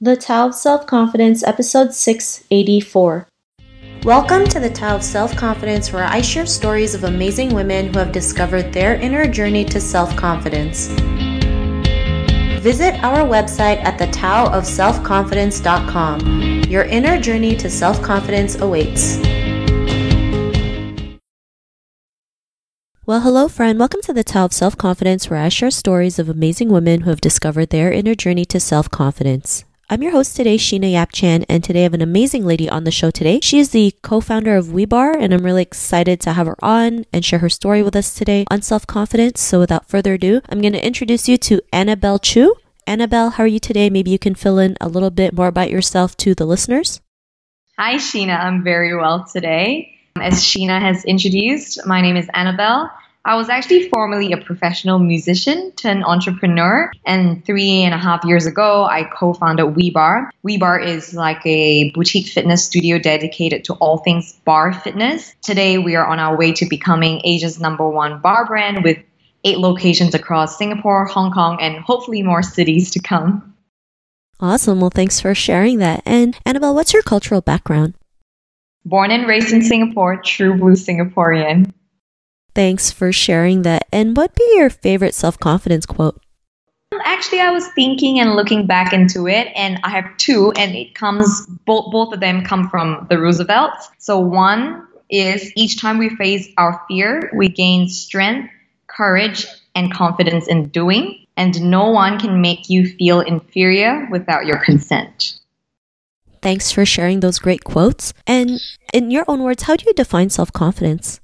The Tao of Self Confidence, episode 684. Welcome to the Tao of Self Confidence, where I share stories of amazing women who have discovered their inner journey to self confidence. Visit our website at thetaoofselfconfidence.com. Your inner journey to self confidence awaits. Well, hello, friend. Welcome to the Tao of Self Confidence, where I share stories of amazing women who have discovered their inner journey to self confidence. I'm your host today, Sheena Yap Chan, and today I have an amazing lady on the show today. She is the co-founder of WeBarre, and I'm really excited to have her on and share her story with us today on self-confidence. So without further ado, I'm going to introduce you to Annabelle Chu. Annabelle, how are you today? Maybe you can fill in a little bit more about yourself to the listeners. Hi, Sheena. I'm very well today. As Sheena has introduced, my name is Annabelle. I was actually formerly a professional musician turned entrepreneur. And three and a half years ago, I co founded WeBarre. WeBarre is like a boutique fitness studio dedicated to all things barre fitness. Today, we are on our way to becoming Asia's number one barre brand with eight locations across Singapore, Hong Kong, and hopefully more cities to come. Awesome. Well, thanks for sharing that. And Annabelle, what's your cultural background? Born and raised in Singapore, true blue Singaporean. Thanks for sharing that. And what be your favorite self confidence quote? Actually, I was thinking and looking back into it, and I have two, and it comes both both of them come from the Roosevelts. So one is each time we face our fear, we gain strength, courage, and confidence in doing, and no one can make you feel inferior without your consent. Thanks for sharing those great quotes. And in your own words, how do you define self confidence?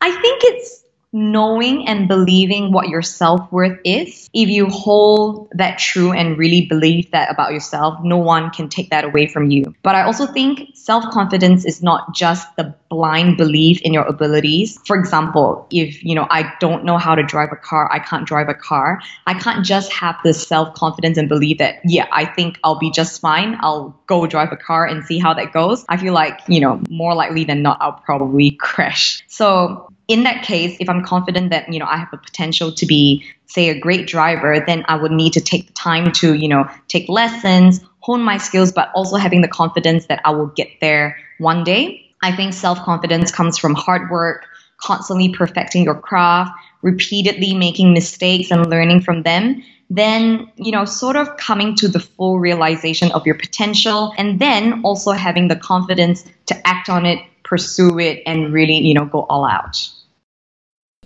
I think it's knowing and believing what your self worth is. If you hold that true and really believe that about yourself, no one can take that away from you. But I also think self confidence is not just the blind belief in your abilities. For example, if you know I don't know how to drive a car, I can't drive a car. I can't just have this self confidence and believe that yeah, I think I'll be just fine. I'll go drive a car and see how that goes. I feel like you know more likely than not I'll probably crash. So in that case, if I'm confident that, you know, I have the potential to be, say, a great driver, then I would need to take the time to, you know, take lessons, hone my skills, but also having the confidence that I will get there one day. I think self confidence comes from hard work, constantly perfecting your craft, repeatedly making mistakes and learning from them. Then, you know, sort of coming to the full realization of your potential, and then also having the confidence to act on it, pursue it, and really, you know, go all out.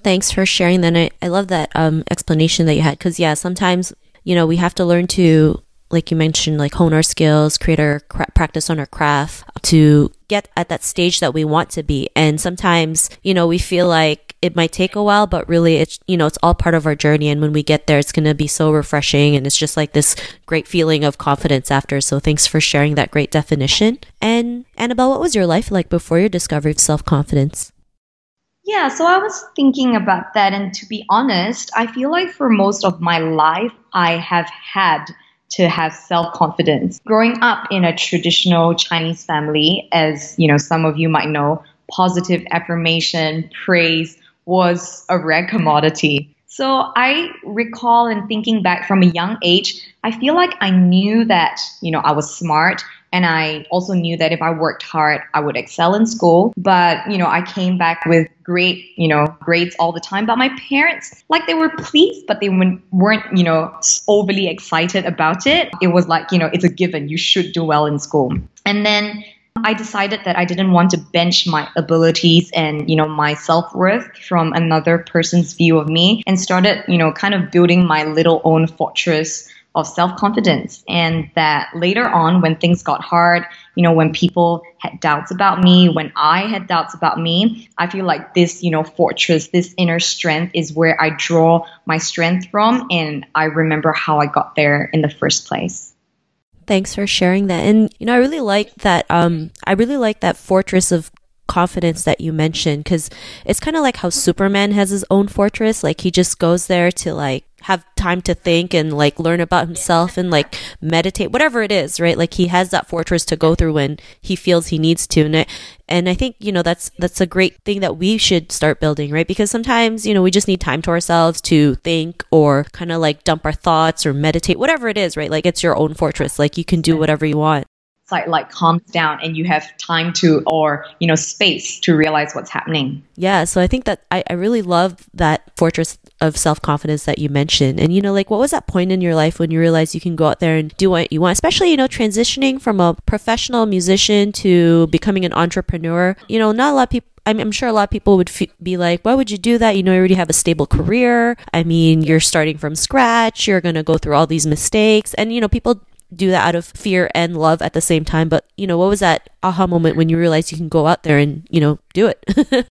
Thanks for sharing that. I, I love that um, explanation that you had because, yeah, sometimes, you know, we have to learn to, like you mentioned, like hone our skills, create our cra- practice on our craft to get at that stage that we want to be. And sometimes, you know, we feel like it might take a while, but really it's, you know, it's all part of our journey. And when we get there, it's going to be so refreshing. And it's just like this great feeling of confidence after. So thanks for sharing that great definition. And Annabelle, what was your life like before your discovery of self confidence? Yeah, so I was thinking about that. And to be honest, I feel like for most of my life, I have had to have self confidence. Growing up in a traditional Chinese family, as you know, some of you might know, positive affirmation, praise was a rare commodity. So I recall and thinking back from a young age, I feel like I knew that, you know, I was smart and I also knew that if I worked hard, I would excel in school. But, you know, I came back with great, you know, grades all the time. But my parents, like, they were pleased, but they weren't, you know, overly excited about it. It was like, you know, it's a given. You should do well in school. And then I decided that I didn't want to bench my abilities and, you know, my self-worth from another person's view of me and started, you know, kind of building my little own fortress of self-confidence. And that later on when things got hard you know when people had doubts about me when i had doubts about me i feel like this you know fortress this inner strength is where i draw my strength from. And i remember how i got there in the first place thanks for sharing that and you know i really like that um i really like that fortress of confidence that you mentioned because it's kind of like how Superman has his own fortress. Like he just goes there to like have time to think and like learn about himself and like meditate, whatever it is, right? Like he has that fortress to go through when he feels he needs to. And I, and I think, you know, that's, that's a great thing that we should start building, right? Because sometimes, you know, we just need time to ourselves to think or kind of like dump our thoughts or meditate, whatever it is, right? Like it's your own fortress. Like you can do whatever you want like like calms down and you have time to or you know space to realize what's happening yeah so i think that i, I really love that fortress of self-confidence that you mentioned and you know like what was that point in your life when you realized you can go out there and do what you want especially you know transitioning from a professional musician to becoming an entrepreneur you know not a lot of people I'm, I'm sure a lot of people would f- be like, why would you do that? You know, you already have a stable career. I mean, you're starting from scratch. You're going to go through all these mistakes. And, you know, people do that out of fear and love at the same time. But, you know, what was that aha moment when you realized you can go out there and, you know, do it?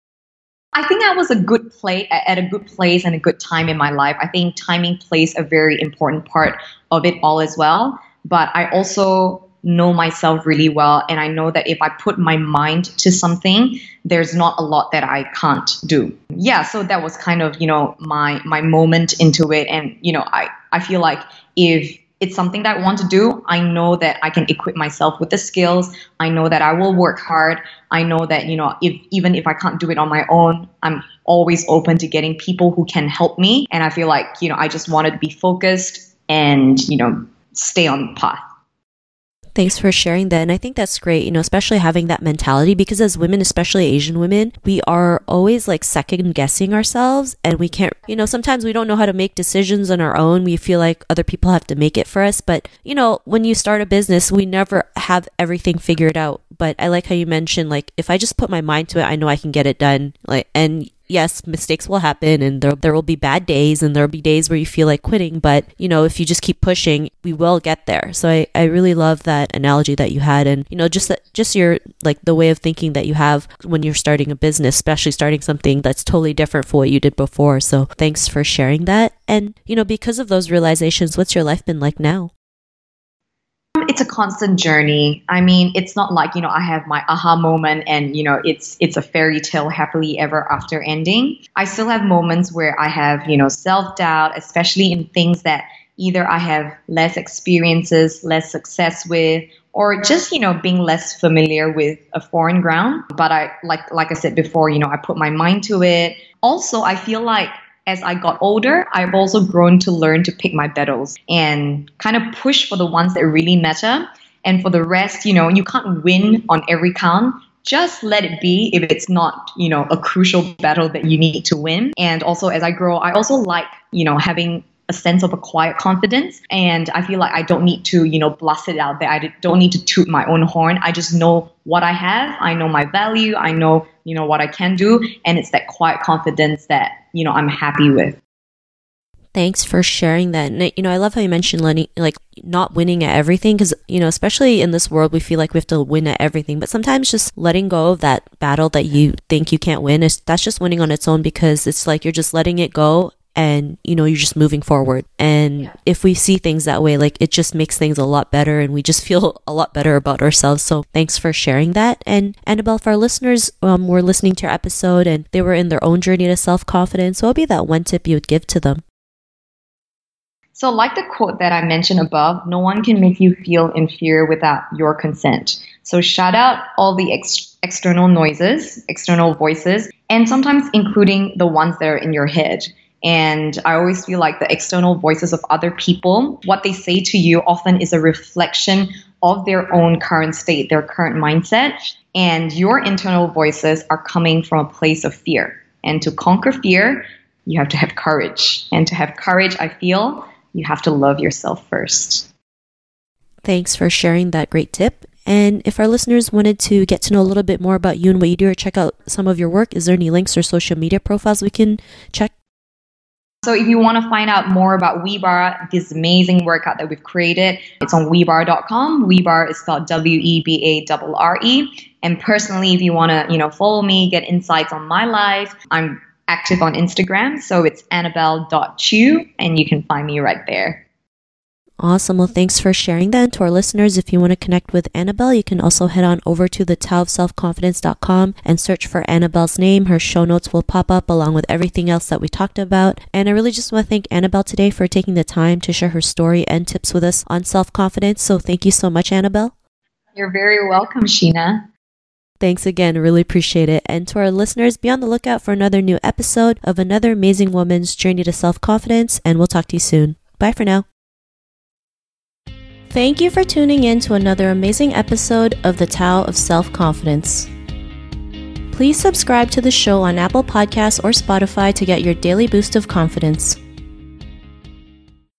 I think I was a good place at a good place and a good time in my life. I think timing plays a very important part of it all as well. But I also know myself really well and I know that if I put my mind to something, there's not a lot that I can't do. Yeah, so that was kind of, you know, my my moment into it and you know, I I feel like if it's something that I want to do. I know that I can equip myself with the skills. I know that I will work hard. I know that, you know, if even if I can't do it on my own, I'm always open to getting people who can help me. And I feel like, you know, I just wanted to be focused and, you know, stay on the path. Thanks for sharing that. And I think that's great, you know, especially having that mentality because as women, especially Asian women, we are always like second guessing ourselves and we can't, you know, sometimes we don't know how to make decisions on our own. We feel like other people have to make it for us. But, you know, when you start a business, we never have everything figured out. But I like how you mentioned, like, if I just put my mind to it, I know I can get it done. Like, and yes, mistakes will happen and there, there will be bad days and there'll be days where you feel like quitting. But, you know, if you just keep pushing, we will get there. So I, I really love that analogy that you had. And, you know, just that, just your, like the way of thinking that you have when you're starting a business, especially starting something that's totally different from what you did before. So thanks for sharing that. And, you know, because of those realizations, what's your life been like now? It's a constant journey. I mean, it's not like, you know, I have my aha moment and, you know, it's it's a fairy tale happily ever after ending. I still have moments where I have, you know, self-doubt, especially in things that either I have less experiences, less success with, or just, you know, being less familiar with a foreign ground. But I like like I said before, you know, I put my mind to it. Also, I feel like as I got older, I've also grown to learn to pick my battles and kind of push for the ones that really matter. And for the rest, you know, you can't win on every count. Just let it be if it's not, you know, a crucial battle that you need to win. And also, as I grow, I also like, you know, having a sense of a quiet confidence. And I feel like I don't need to, you know, blast it out there. I don't need to toot my own horn. I just know what I have. I know my value. I know, you know, what I can do. And it's that quiet confidence that, you know, I'm happy with. Thanks for sharing that. And, you know, I love how you mentioned Lenny, like not winning at everything because, you know, especially in this world, we feel like we have to win at everything. But sometimes just letting go of that battle that you think you can't win is that's just winning on its own because it's like you're just letting it go and you know you're just moving forward and yeah. if we see things that way like it just makes things a lot better and we just feel a lot better about ourselves so thanks for sharing that and annabelle if our listeners um, were listening to your episode and they were in their own journey to self-confidence what would be that one tip you would give to them so, like the quote that I mentioned above, no one can make you feel inferior without your consent. So, shut out all the ex- external noises, external voices, and sometimes including the ones that are in your head. And I always feel like the external voices of other people, what they say to you often is a reflection of their own current state, their current mindset. And your internal voices are coming from a place of fear. And to conquer fear, you have to have courage. And to have courage, I feel you have to love yourself first. Thanks for sharing that great tip. And if our listeners wanted to get to know a little bit more about you and what you do or check out some of your work, is there any links or social media profiles we can check? So if you want to find out more about WeBarre, this amazing workout that we've created, it's on WeBarre.com. WeBarre is spelled W-E-B-A-R-R-E. And personally, if you want to, you know, follow me, get insights on my life, I'm active on Instagram. So it's annabelle.chu and you can find me right there. Awesome. Well, thanks for sharing that. And to our listeners, if you want to connect with Annabelle, you can also head on over to the taoofselfconfidence.com and search for Annabelle's name. Her show notes will pop up along with everything else that we talked about. And I really just want to thank Annabelle today for taking the time to share her story and tips with us on self confidence. So thank you so much, Annabelle. You're very welcome, Sheena. Thanks again. Really appreciate it. And to our listeners, be on the lookout for another new episode of another amazing woman's journey to self confidence. And we'll talk to you soon. Bye for now. Thank you for tuning in to another amazing episode of the Tao of Self Confidence. Please subscribe to the show on Apple Podcasts or Spotify to get your daily boost of confidence.